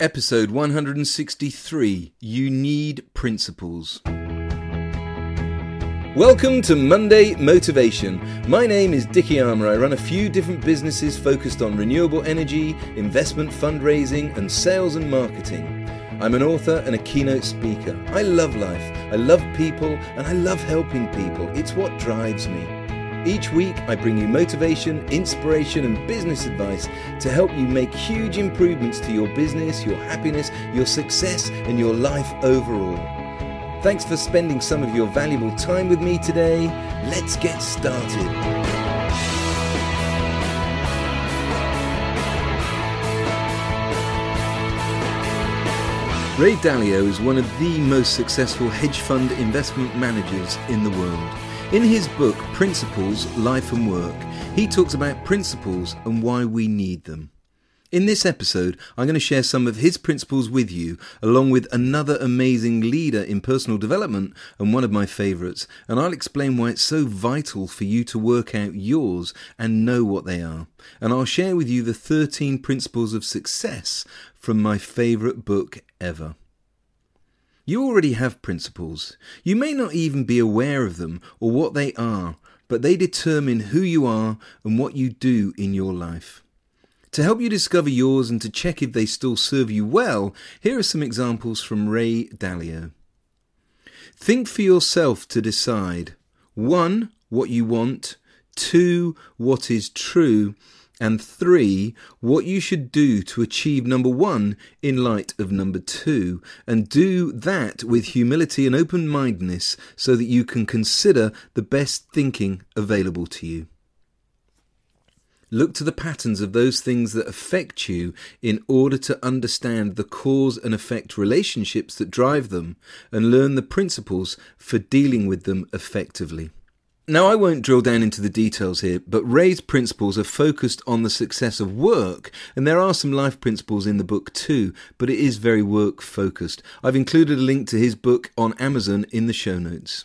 Episode 163 You Need Principles. Welcome to Monday Motivation. My name is Dicky Armour. I run a few different businesses focused on renewable energy, investment fundraising, and sales and marketing. I'm an author and a keynote speaker. I love life, I love people, and I love helping people. It's what drives me. Each week, I bring you motivation, inspiration, and business advice to help you make huge improvements to your business, your happiness, your success, and your life overall. Thanks for spending some of your valuable time with me today. Let's get started. Ray Dalio is one of the most successful hedge fund investment managers in the world. In his book Principles, Life and Work, he talks about principles and why we need them. In this episode, I'm going to share some of his principles with you, along with another amazing leader in personal development and one of my favourites, and I'll explain why it's so vital for you to work out yours and know what they are. And I'll share with you the 13 principles of success from my favourite book ever. You already have principles. You may not even be aware of them or what they are, but they determine who you are and what you do in your life. To help you discover yours and to check if they still serve you well, here are some examples from Ray Dalio. Think for yourself to decide 1. What you want, 2. What is true, and three, what you should do to achieve number one in light of number two, and do that with humility and open mindedness so that you can consider the best thinking available to you. Look to the patterns of those things that affect you in order to understand the cause and effect relationships that drive them and learn the principles for dealing with them effectively. Now, I won't drill down into the details here, but Ray's principles are focused on the success of work, and there are some life principles in the book too, but it is very work focused. I've included a link to his book on Amazon in the show notes.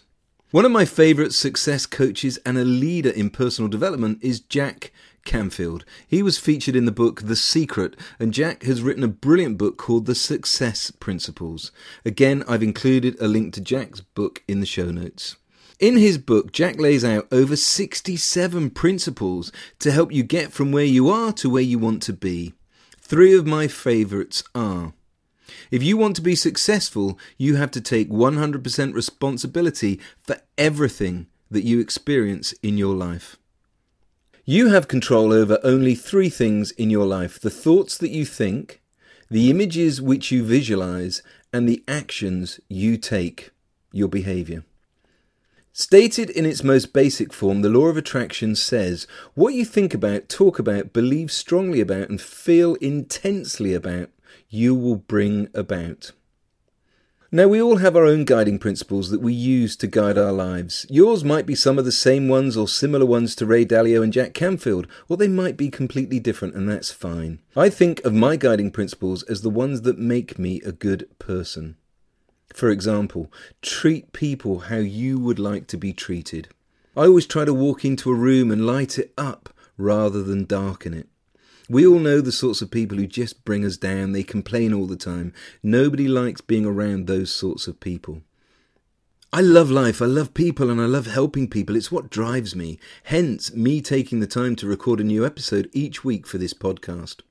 One of my favourite success coaches and a leader in personal development is Jack Canfield. He was featured in the book The Secret, and Jack has written a brilliant book called The Success Principles. Again, I've included a link to Jack's book in the show notes. In his book, Jack lays out over 67 principles to help you get from where you are to where you want to be. Three of my favourites are if you want to be successful, you have to take 100% responsibility for everything that you experience in your life. You have control over only three things in your life the thoughts that you think, the images which you visualize, and the actions you take, your behavior. Stated in its most basic form, the law of attraction says what you think about, talk about, believe strongly about, and feel intensely about, you will bring about. Now, we all have our own guiding principles that we use to guide our lives. Yours might be some of the same ones or similar ones to Ray Dalio and Jack Canfield, or they might be completely different, and that's fine. I think of my guiding principles as the ones that make me a good person. For example, treat people how you would like to be treated. I always try to walk into a room and light it up rather than darken it. We all know the sorts of people who just bring us down, they complain all the time. Nobody likes being around those sorts of people. I love life, I love people, and I love helping people. It's what drives me. Hence, me taking the time to record a new episode each week for this podcast.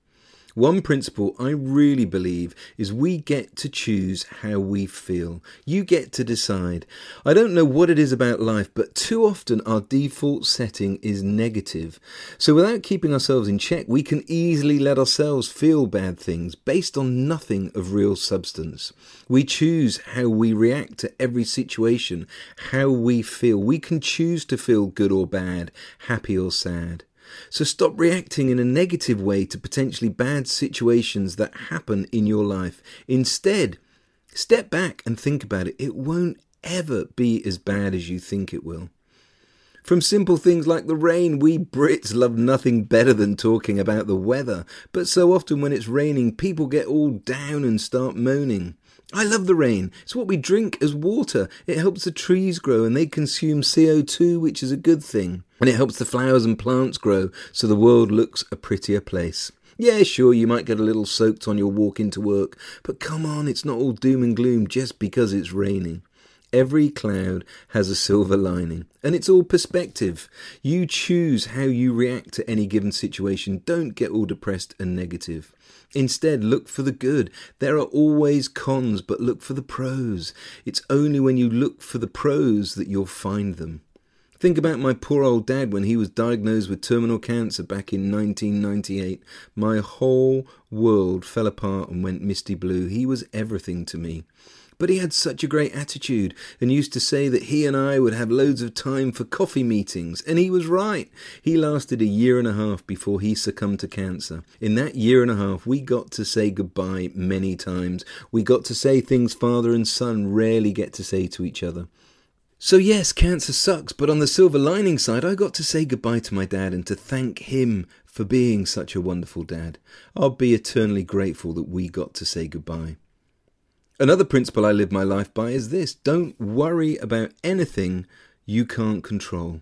One principle I really believe is we get to choose how we feel. You get to decide. I don't know what it is about life, but too often our default setting is negative. So without keeping ourselves in check, we can easily let ourselves feel bad things based on nothing of real substance. We choose how we react to every situation, how we feel. We can choose to feel good or bad, happy or sad. So stop reacting in a negative way to potentially bad situations that happen in your life. Instead, step back and think about it. It won't ever be as bad as you think it will. From simple things like the rain, we Brits love nothing better than talking about the weather, but so often when it's raining, people get all down and start moaning. I love the rain. It's what we drink as water. It helps the trees grow and they consume CO2, which is a good thing. And it helps the flowers and plants grow so the world looks a prettier place. Yeah, sure, you might get a little soaked on your walk into work, but come on, it's not all doom and gloom just because it's raining. Every cloud has a silver lining, and it's all perspective. You choose how you react to any given situation. Don't get all depressed and negative. Instead, look for the good. There are always cons, but look for the pros. It's only when you look for the pros that you'll find them. Think about my poor old dad when he was diagnosed with terminal cancer back in 1998. My whole world fell apart and went misty blue. He was everything to me. But he had such a great attitude and used to say that he and I would have loads of time for coffee meetings, and he was right. He lasted a year and a half before he succumbed to cancer. In that year and a half, we got to say goodbye many times. We got to say things father and son rarely get to say to each other. So, yes, cancer sucks, but on the silver lining side, I got to say goodbye to my dad and to thank him for being such a wonderful dad. I'll be eternally grateful that we got to say goodbye. Another principle I live my life by is this don't worry about anything you can't control.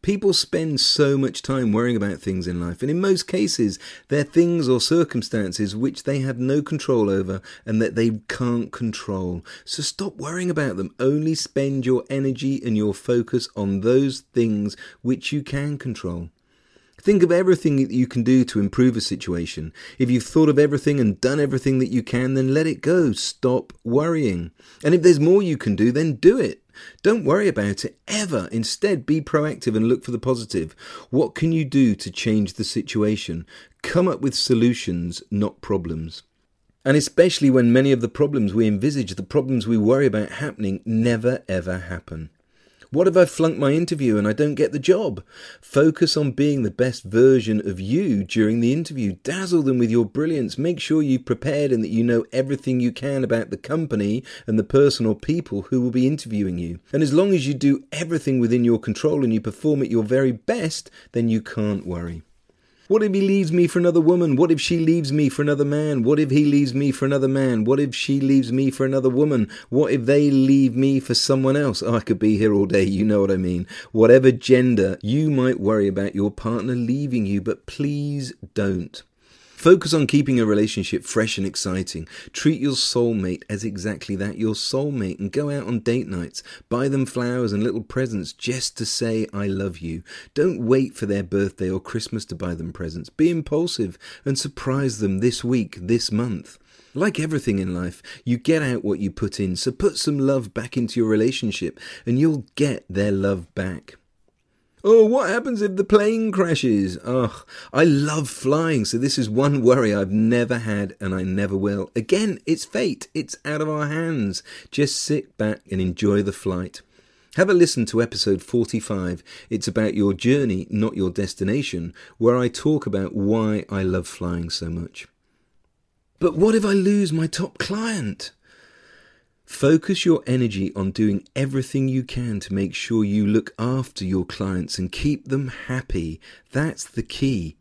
People spend so much time worrying about things in life, and in most cases, they're things or circumstances which they have no control over and that they can't control. So stop worrying about them. Only spend your energy and your focus on those things which you can control. Think of everything that you can do to improve a situation. If you've thought of everything and done everything that you can, then let it go. Stop worrying. And if there's more you can do, then do it. Don't worry about it ever. Instead, be proactive and look for the positive. What can you do to change the situation? Come up with solutions, not problems. And especially when many of the problems we envisage, the problems we worry about happening, never ever happen. What if I flunk my interview and I don't get the job? Focus on being the best version of you during the interview. Dazzle them with your brilliance. Make sure you've prepared and that you know everything you can about the company and the person or people who will be interviewing you. And as long as you do everything within your control and you perform at your very best, then you can't worry. What if he leaves me for another woman? What if she leaves me for another man? What if he leaves me for another man? What if she leaves me for another woman? What if they leave me for someone else? Oh, I could be here all day, you know what I mean. Whatever gender, you might worry about your partner leaving you, but please don't. Focus on keeping a relationship fresh and exciting. Treat your soulmate as exactly that, your soulmate, and go out on date nights. Buy them flowers and little presents just to say, I love you. Don't wait for their birthday or Christmas to buy them presents. Be impulsive and surprise them this week, this month. Like everything in life, you get out what you put in, so put some love back into your relationship and you'll get their love back. Oh, what happens if the plane crashes? Ugh, I love flying, so this is one worry I've never had and I never will. Again, it's fate, it's out of our hands. Just sit back and enjoy the flight. Have a listen to episode 45. It's about your journey, not your destination, where I talk about why I love flying so much. But what if I lose my top client? Focus your energy on doing everything you can to make sure you look after your clients and keep them happy. That's the key.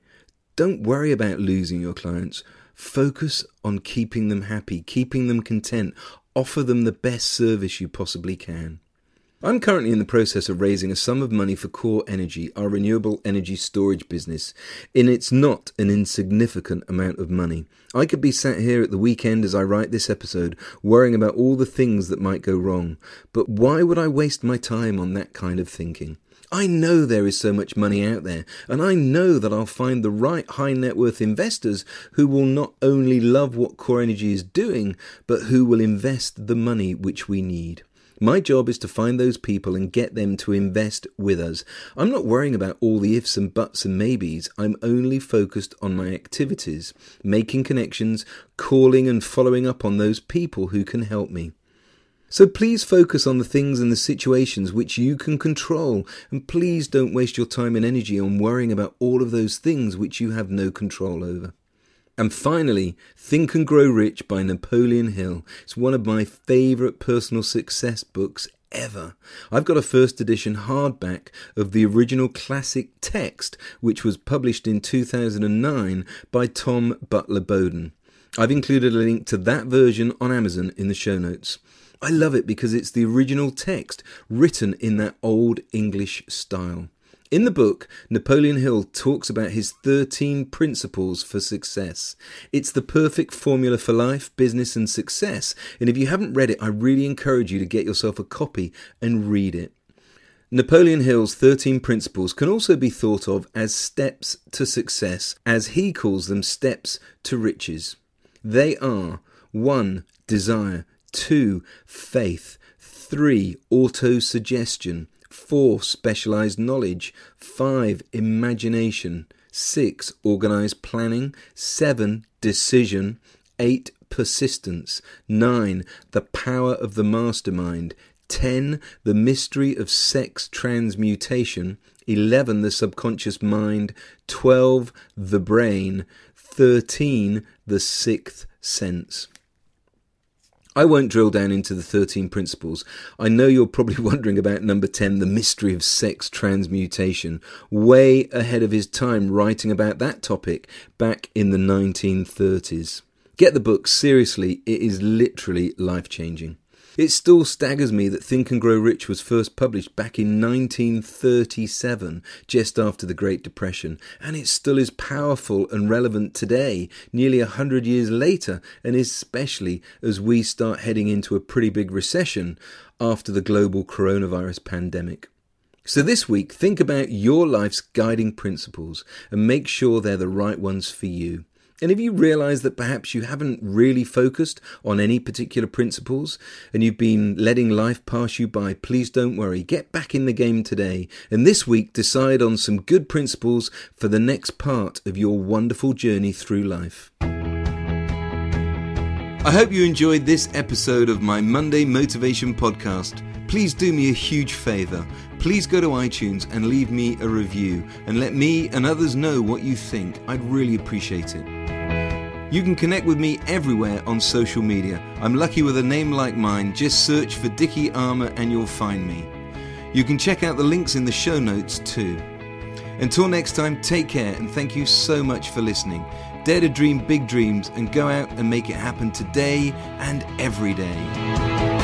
Don't worry about losing your clients. Focus on keeping them happy, keeping them content. Offer them the best service you possibly can. I'm currently in the process of raising a sum of money for Core Energy, our renewable energy storage business, and it's not an insignificant amount of money. I could be sat here at the weekend as I write this episode, worrying about all the things that might go wrong, but why would I waste my time on that kind of thinking? I know there is so much money out there, and I know that I'll find the right high net worth investors who will not only love what Core Energy is doing, but who will invest the money which we need. My job is to find those people and get them to invest with us. I'm not worrying about all the ifs and buts and maybes. I'm only focused on my activities, making connections, calling and following up on those people who can help me. So please focus on the things and the situations which you can control, and please don't waste your time and energy on worrying about all of those things which you have no control over. And finally, Think and Grow Rich by Napoleon Hill. It's one of my favourite personal success books ever. I've got a first edition hardback of the original classic text, which was published in 2009 by Tom Butler Bowdon. I've included a link to that version on Amazon in the show notes. I love it because it's the original text written in that old English style. In the book, Napoleon Hill talks about his 13 principles for success. It's the perfect formula for life, business, and success. And if you haven't read it, I really encourage you to get yourself a copy and read it. Napoleon Hill's 13 principles can also be thought of as steps to success, as he calls them steps to riches. They are 1. Desire, 2. Faith, 3. Auto-suggestion, 4. Specialized knowledge, 5. Imagination, 6. Organized planning, 7. Decision, 8. Persistence, 9. The power of the mastermind, 10. The mystery of sex transmutation. 11. The subconscious mind. 12. The brain. 13. The sixth sense. I won't drill down into the 13 principles. I know you're probably wondering about number 10, the mystery of sex transmutation, way ahead of his time writing about that topic back in the 1930s. Get the book, seriously, it is literally life changing. It still staggers me that Think and Grow Rich was first published back in 1937, just after the Great Depression, and it still is powerful and relevant today, nearly a hundred years later, and especially as we start heading into a pretty big recession after the global coronavirus pandemic. So this week, think about your life's guiding principles and make sure they're the right ones for you. And if you realize that perhaps you haven't really focused on any particular principles and you've been letting life pass you by, please don't worry. Get back in the game today and this week decide on some good principles for the next part of your wonderful journey through life. I hope you enjoyed this episode of my Monday Motivation Podcast. Please do me a huge favor. Please go to iTunes and leave me a review and let me and others know what you think. I'd really appreciate it. You can connect with me everywhere on social media. I'm lucky with a name like mine. Just search for Dicky Armour and you'll find me. You can check out the links in the show notes too. Until next time, take care and thank you so much for listening. Dare to dream big dreams and go out and make it happen today and every day.